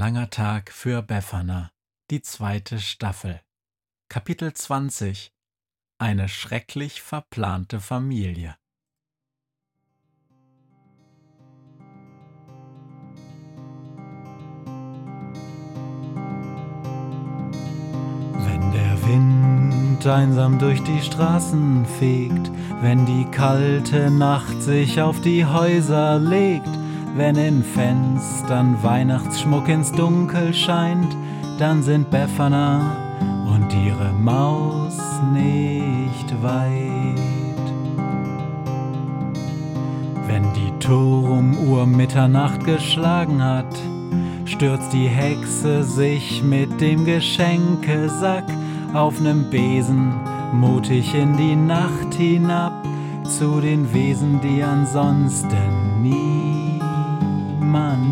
langer Tag für Befana, die zweite Staffel. Kapitel 20 Eine schrecklich verplante Familie. Wenn der Wind einsam durch die Straßen fegt, wenn die kalte Nacht sich auf die Häuser legt, wenn in Fenstern Weihnachtsschmuck ins Dunkel scheint, dann sind Befana und ihre Maus nicht weit. Wenn die Turmuhr Mitternacht geschlagen hat, stürzt die Hexe sich mit dem Geschenkesack auf nem Besen mutig in die Nacht hinab zu den Wesen, die ansonsten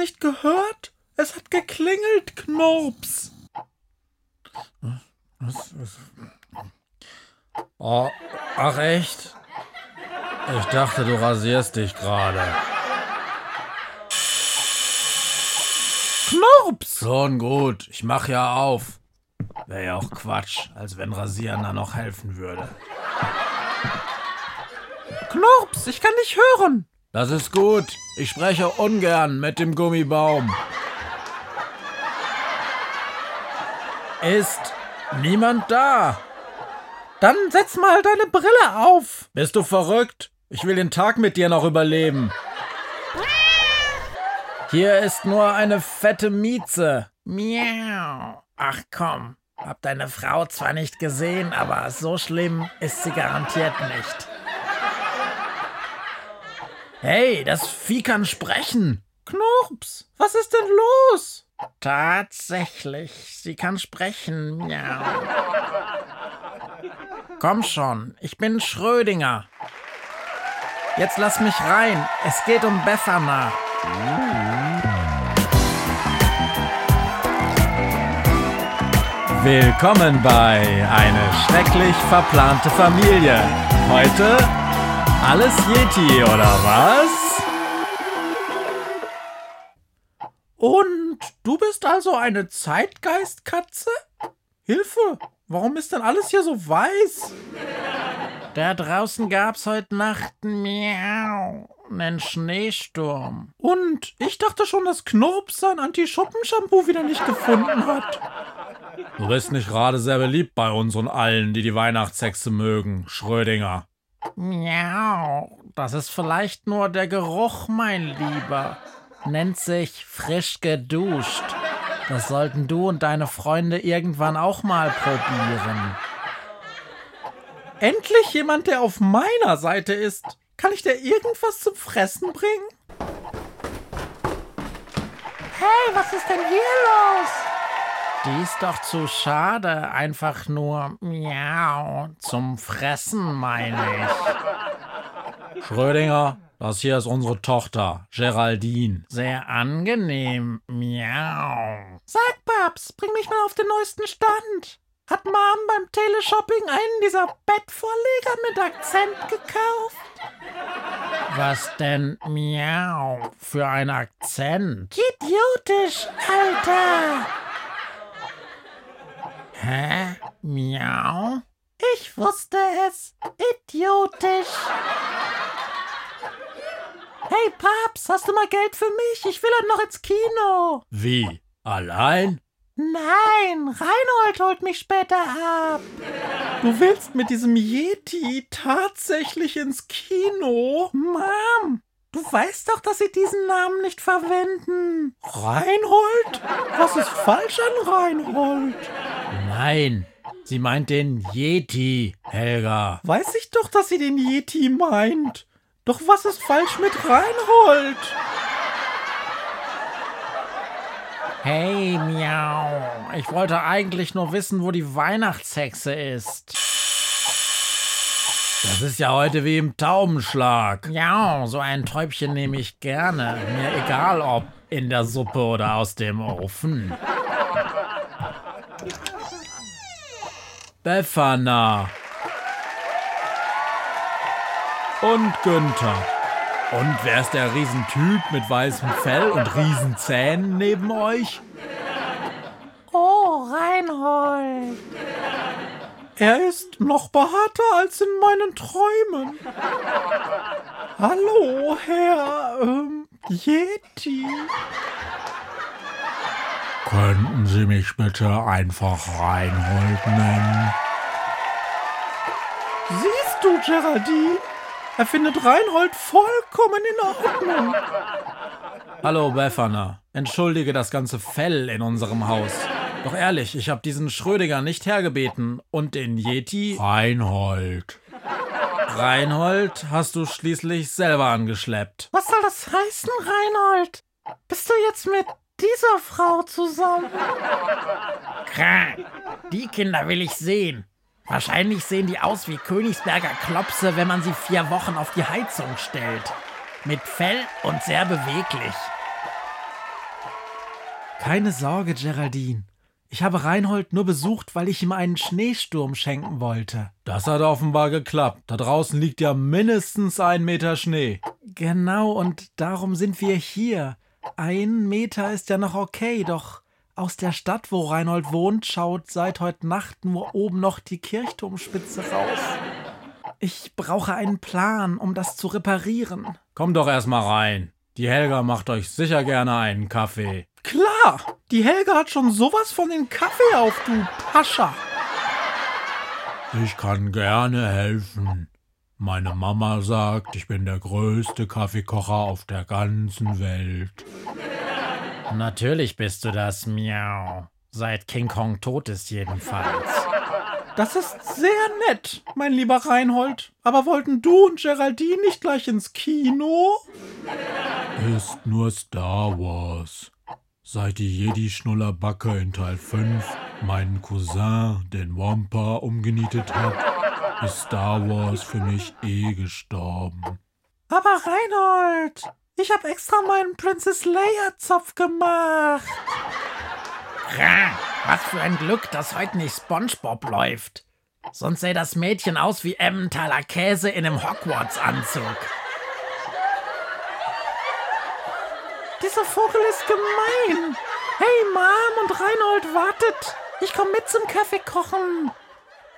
Nicht gehört? Es hat geklingelt, Knurps. Was, was? Oh, ach echt? Ich dachte, du rasierst dich gerade. Knurps! Schon gut, ich mach ja auf. Wäre ja auch Quatsch, als wenn Rasieren da noch helfen würde. Knurps, ich kann dich hören. Das ist gut. Ich spreche ungern mit dem Gummibaum. Ist niemand da? Dann setz mal deine Brille auf. Bist du verrückt? Ich will den Tag mit dir noch überleben. Hier ist nur eine fette Mieze. Miau. Ach komm, hab deine Frau zwar nicht gesehen, aber so schlimm ist sie garantiert nicht. Hey, das Vieh kann sprechen. Knurps, was ist denn los? Tatsächlich, sie kann sprechen. Miau. Komm schon, ich bin Schrödinger. Jetzt lass mich rein. Es geht um Befana. Willkommen bei Eine schrecklich verplante Familie. Heute alles Yeti, oder was? Und du bist also eine Zeitgeistkatze? Hilfe, warum ist denn alles hier so weiß? Da draußen gab's heute Nacht miau, einen Schneesturm. Und ich dachte schon, dass Knurps sein Anti-Schuppen-Shampoo wieder nicht gefunden hat. Du bist nicht gerade sehr beliebt bei uns und allen, die die Weihnachtshexe mögen, Schrödinger. Miau, das ist vielleicht nur der Geruch, mein Lieber. Nennt sich frisch geduscht. Das sollten du und deine Freunde irgendwann auch mal probieren. Endlich jemand, der auf meiner Seite ist. Kann ich dir irgendwas zum Fressen bringen? Hey, was ist denn hier los? Die ist doch zu schade, einfach nur miau zum Fressen, meine ich. Schrödinger, das hier ist unsere Tochter, Geraldine. Sehr angenehm, miau. Sag, Babs, bring mich mal auf den neuesten Stand. Hat Mom beim Teleshopping einen dieser Bettvorleger mit Akzent gekauft? Was denn Miau für ein Akzent? Idiotisch, Alter! Hä? Miau? Ich wusste es. Idiotisch. Hey Paps, hast du mal Geld für mich? Ich will halt noch ins Kino. Wie? Allein? Nein, Reinhold holt mich später ab. Du willst mit diesem Yeti tatsächlich ins Kino? Mom, du weißt doch, dass sie diesen Namen nicht verwenden. Reinhold? Was ist falsch an Reinhold? Nein, sie meint den Yeti, Helga. Weiß ich doch, dass sie den Yeti meint. Doch was ist falsch mit Reinhold? Hey, Miau. Ich wollte eigentlich nur wissen, wo die Weihnachtshexe ist. Das ist ja heute wie im Taubenschlag. Ja, so ein Täubchen nehme ich gerne. Mir egal, ob in der Suppe oder aus dem Ofen. Befana. Und Günther. Und wer ist der Riesentyp mit weißem Fell und Riesenzähnen neben euch? Oh, Reinhold. Er ist noch behaarter als in meinen Träumen. Hallo, Herr ähm, Yeti. Könnten Sie mich bitte einfach Reinhold nennen? Siehst du, Geraldine? Er findet Reinhold vollkommen in Ordnung. Hallo, Befana. Entschuldige das ganze Fell in unserem Haus. Doch ehrlich, ich habe diesen Schrödinger nicht hergebeten. Und den Yeti? Reinhold. Reinhold hast du schließlich selber angeschleppt. Was soll das heißen, Reinhold? Bist du jetzt mit dieser Frau zusammen? Krank. Die Kinder will ich sehen. Wahrscheinlich sehen die aus wie Königsberger Klopse, wenn man sie vier Wochen auf die Heizung stellt. Mit Fell und sehr beweglich. Keine Sorge, Geraldine. Ich habe Reinhold nur besucht, weil ich ihm einen Schneesturm schenken wollte. Das hat offenbar geklappt. Da draußen liegt ja mindestens ein Meter Schnee. Genau, und darum sind wir hier. Ein Meter ist ja noch okay, doch aus der Stadt, wo Reinhold wohnt, schaut seit heute Nacht nur oben noch die Kirchturmspitze raus. Ich brauche einen Plan, um das zu reparieren. Komm doch erst mal rein. Die Helga macht euch sicher gerne einen Kaffee. Klar, die Helga hat schon sowas von den Kaffee auf, du Pascha. Ich kann gerne helfen. Meine Mama sagt, ich bin der größte Kaffeekocher auf der ganzen Welt. Natürlich bist du das, Miau. Seit King Kong tot ist jedenfalls. Das ist sehr nett, mein lieber Reinhold. Aber wollten du und Geraldine nicht gleich ins Kino? Ist nur Star Wars. Seit die Jedi-Schnullerbacke in Teil 5 meinen Cousin, den Wampa, umgenietet hat, ist Star Wars für mich eh gestorben. Aber Reinhold, ich habe extra meinen Princess Leia Zopf gemacht. Was für ein Glück, dass heute nicht SpongeBob läuft. Sonst sähe das Mädchen aus wie Emmentaler Käse in einem Hogwarts-Anzug. Dieser Vogel ist gemein. Hey, Mom und Reinhold, wartet. Ich komme mit zum Kaffee kochen.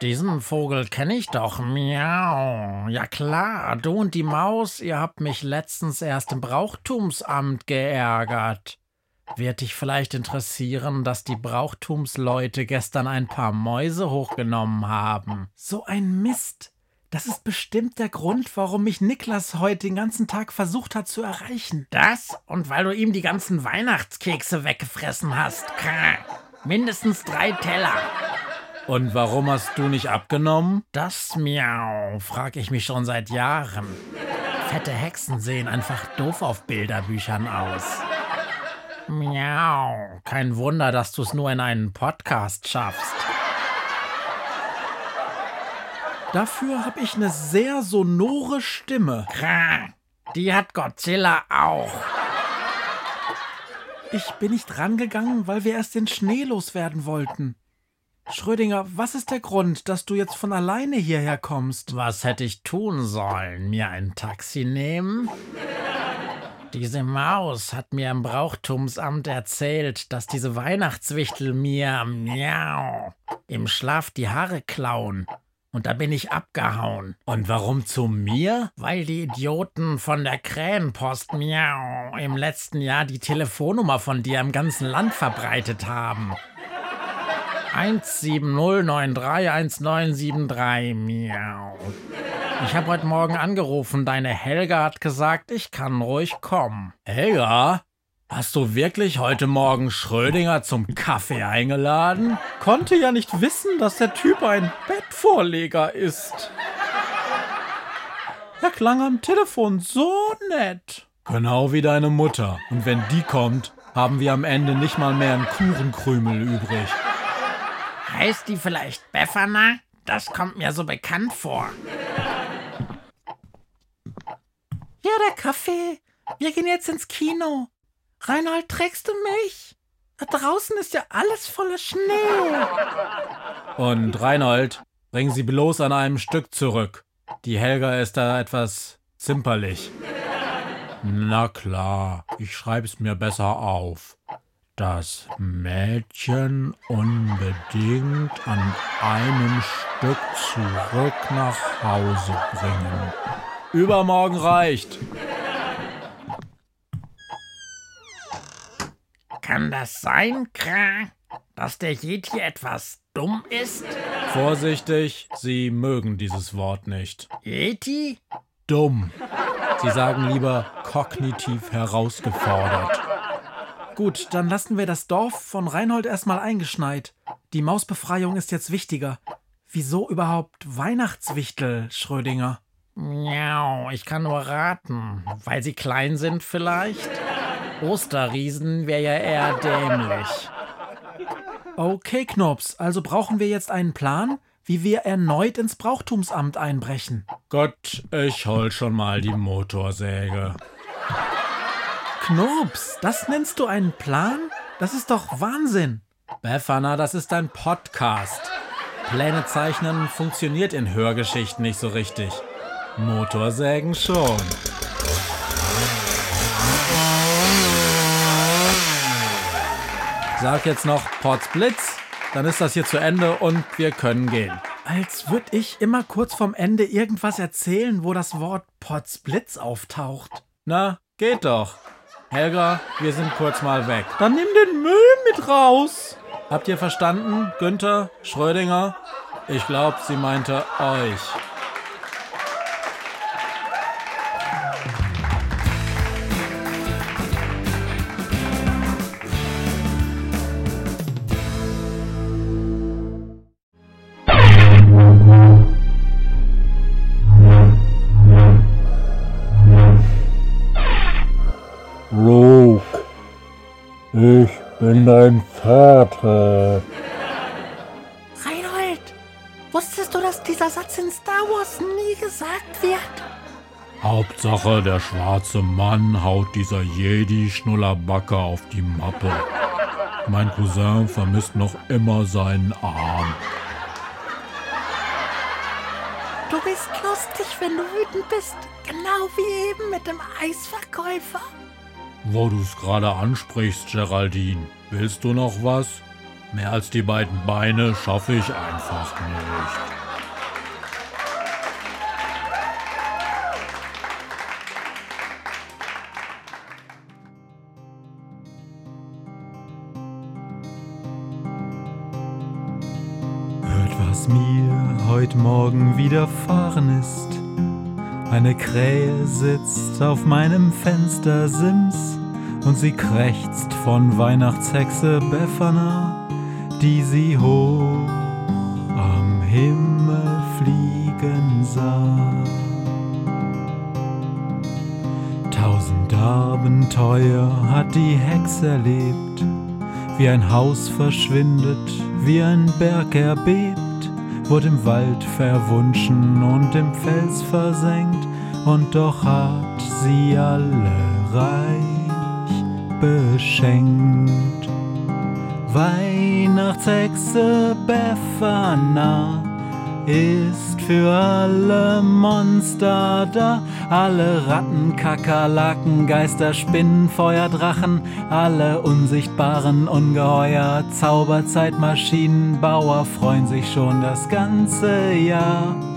Diesen Vogel kenne ich doch. Miau. Ja klar, du und die Maus, ihr habt mich letztens erst im Brauchtumsamt geärgert. Wird dich vielleicht interessieren, dass die Brauchtumsleute gestern ein paar Mäuse hochgenommen haben? So ein Mist. Das ist bestimmt der Grund, warum mich Niklas heute den ganzen Tag versucht hat zu erreichen. Das und weil du ihm die ganzen Weihnachtskekse weggefressen hast. Mindestens drei Teller. Und warum hast du nicht abgenommen? Das Miau, frag ich mich schon seit Jahren. Fette Hexen sehen einfach doof auf Bilderbüchern aus. Miau, kein Wunder, dass du es nur in einen Podcast schaffst. Dafür habe ich eine sehr sonore Stimme. Die hat Godzilla auch. Ich bin nicht rangegangen, weil wir erst den Schnee loswerden wollten. Schrödinger, was ist der Grund, dass du jetzt von alleine hierher kommst? Was hätte ich tun sollen? Mir ein Taxi nehmen? Diese Maus hat mir im Brauchtumsamt erzählt, dass diese Weihnachtswichtel mir, miau, im Schlaf die Haare klauen. Und da bin ich abgehauen. Und warum zu mir? Weil die Idioten von der Krähenpost, miau, im letzten Jahr die Telefonnummer von dir im ganzen Land verbreitet haben. 170931973, miau. Ich habe heute Morgen angerufen. Deine Helga hat gesagt, ich kann ruhig kommen. Helga? Hast du wirklich heute Morgen Schrödinger zum Kaffee eingeladen? Konnte ja nicht wissen, dass der Typ ein Bettvorleger ist. Er klang am Telefon so nett. Genau wie deine Mutter. Und wenn die kommt, haben wir am Ende nicht mal mehr einen Kuchenkrümel übrig. Heißt die vielleicht Befana? Das kommt mir so bekannt vor. Ja, der Kaffee. Wir gehen jetzt ins Kino. Reinhold, trägst du mich? Da draußen ist ja alles voller Schnee. Und Reinhold, bring sie bloß an einem Stück zurück. Die Helga ist da etwas zimperlich. Na klar, ich schreib's mir besser auf. Das Mädchen unbedingt an einem Stück zurück nach Hause bringen. Übermorgen reicht. Kann das sein, Kra, dass der Yeti etwas dumm ist? Vorsichtig, Sie mögen dieses Wort nicht. Yeti? Dumm. Sie sagen lieber kognitiv herausgefordert. Gut, dann lassen wir das Dorf von Reinhold erstmal eingeschneit. Die Mausbefreiung ist jetzt wichtiger. Wieso überhaupt Weihnachtswichtel, Schrödinger? Miau, ich kann nur raten. Weil sie klein sind vielleicht? Osterriesen wäre ja eher dämlich. Okay, Knops, also brauchen wir jetzt einen Plan, wie wir erneut ins Brauchtumsamt einbrechen. Gott, ich hol schon mal die Motorsäge. Knops, das nennst du einen Plan? Das ist doch Wahnsinn. Befana, das ist ein Podcast. Pläne zeichnen funktioniert in Hörgeschichten nicht so richtig. Motorsägen schon. Sag jetzt noch Potsblitz, dann ist das hier zu Ende und wir können gehen. Als würde ich immer kurz vorm Ende irgendwas erzählen, wo das Wort Potsblitz auftaucht. Na, geht doch. Helga, wir sind kurz mal weg. Dann nimm den Müll mit raus. Habt ihr verstanden, Günther, Schrödinger? Ich glaube, sie meinte euch. Bin dein Vater. Reinhold, wusstest du, dass dieser Satz in Star Wars nie gesagt wird? Hauptsache, der schwarze Mann haut dieser Jedi-Schnullerbacke auf die Mappe. Mein Cousin vermisst noch immer seinen Arm. Du bist lustig, wenn du wütend bist. Genau wie eben mit dem Eisverkäufer. Wo du es gerade ansprichst, Geraldine, willst du noch was? Mehr als die beiden Beine schaffe ich einfach nicht. Hört, was mir heute Morgen widerfahren ist. Eine Krähe sitzt auf meinem Fenstersims und sie krächzt von Weihnachtshexe Befana, die sie hoch am Himmel fliegen sah. Tausend Abenteuer hat die Hex erlebt, wie ein Haus verschwindet, wie ein Berg erbebt wurde im Wald verwunschen und im Fels versenkt, und doch hat sie alle reich beschenkt. Weihnachtshexe Befana ist für alle Monster da. Alle Ratten, Kakerlaken, Geister, Spinnen, Feuer, Drachen, alle unsichtbaren Ungeheuer, Zauberzeitmaschinenbauer freuen sich schon das ganze Jahr.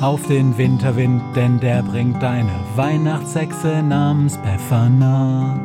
Auf den Winterwind, denn der bringt eine Weihnachtshexe namens Befana.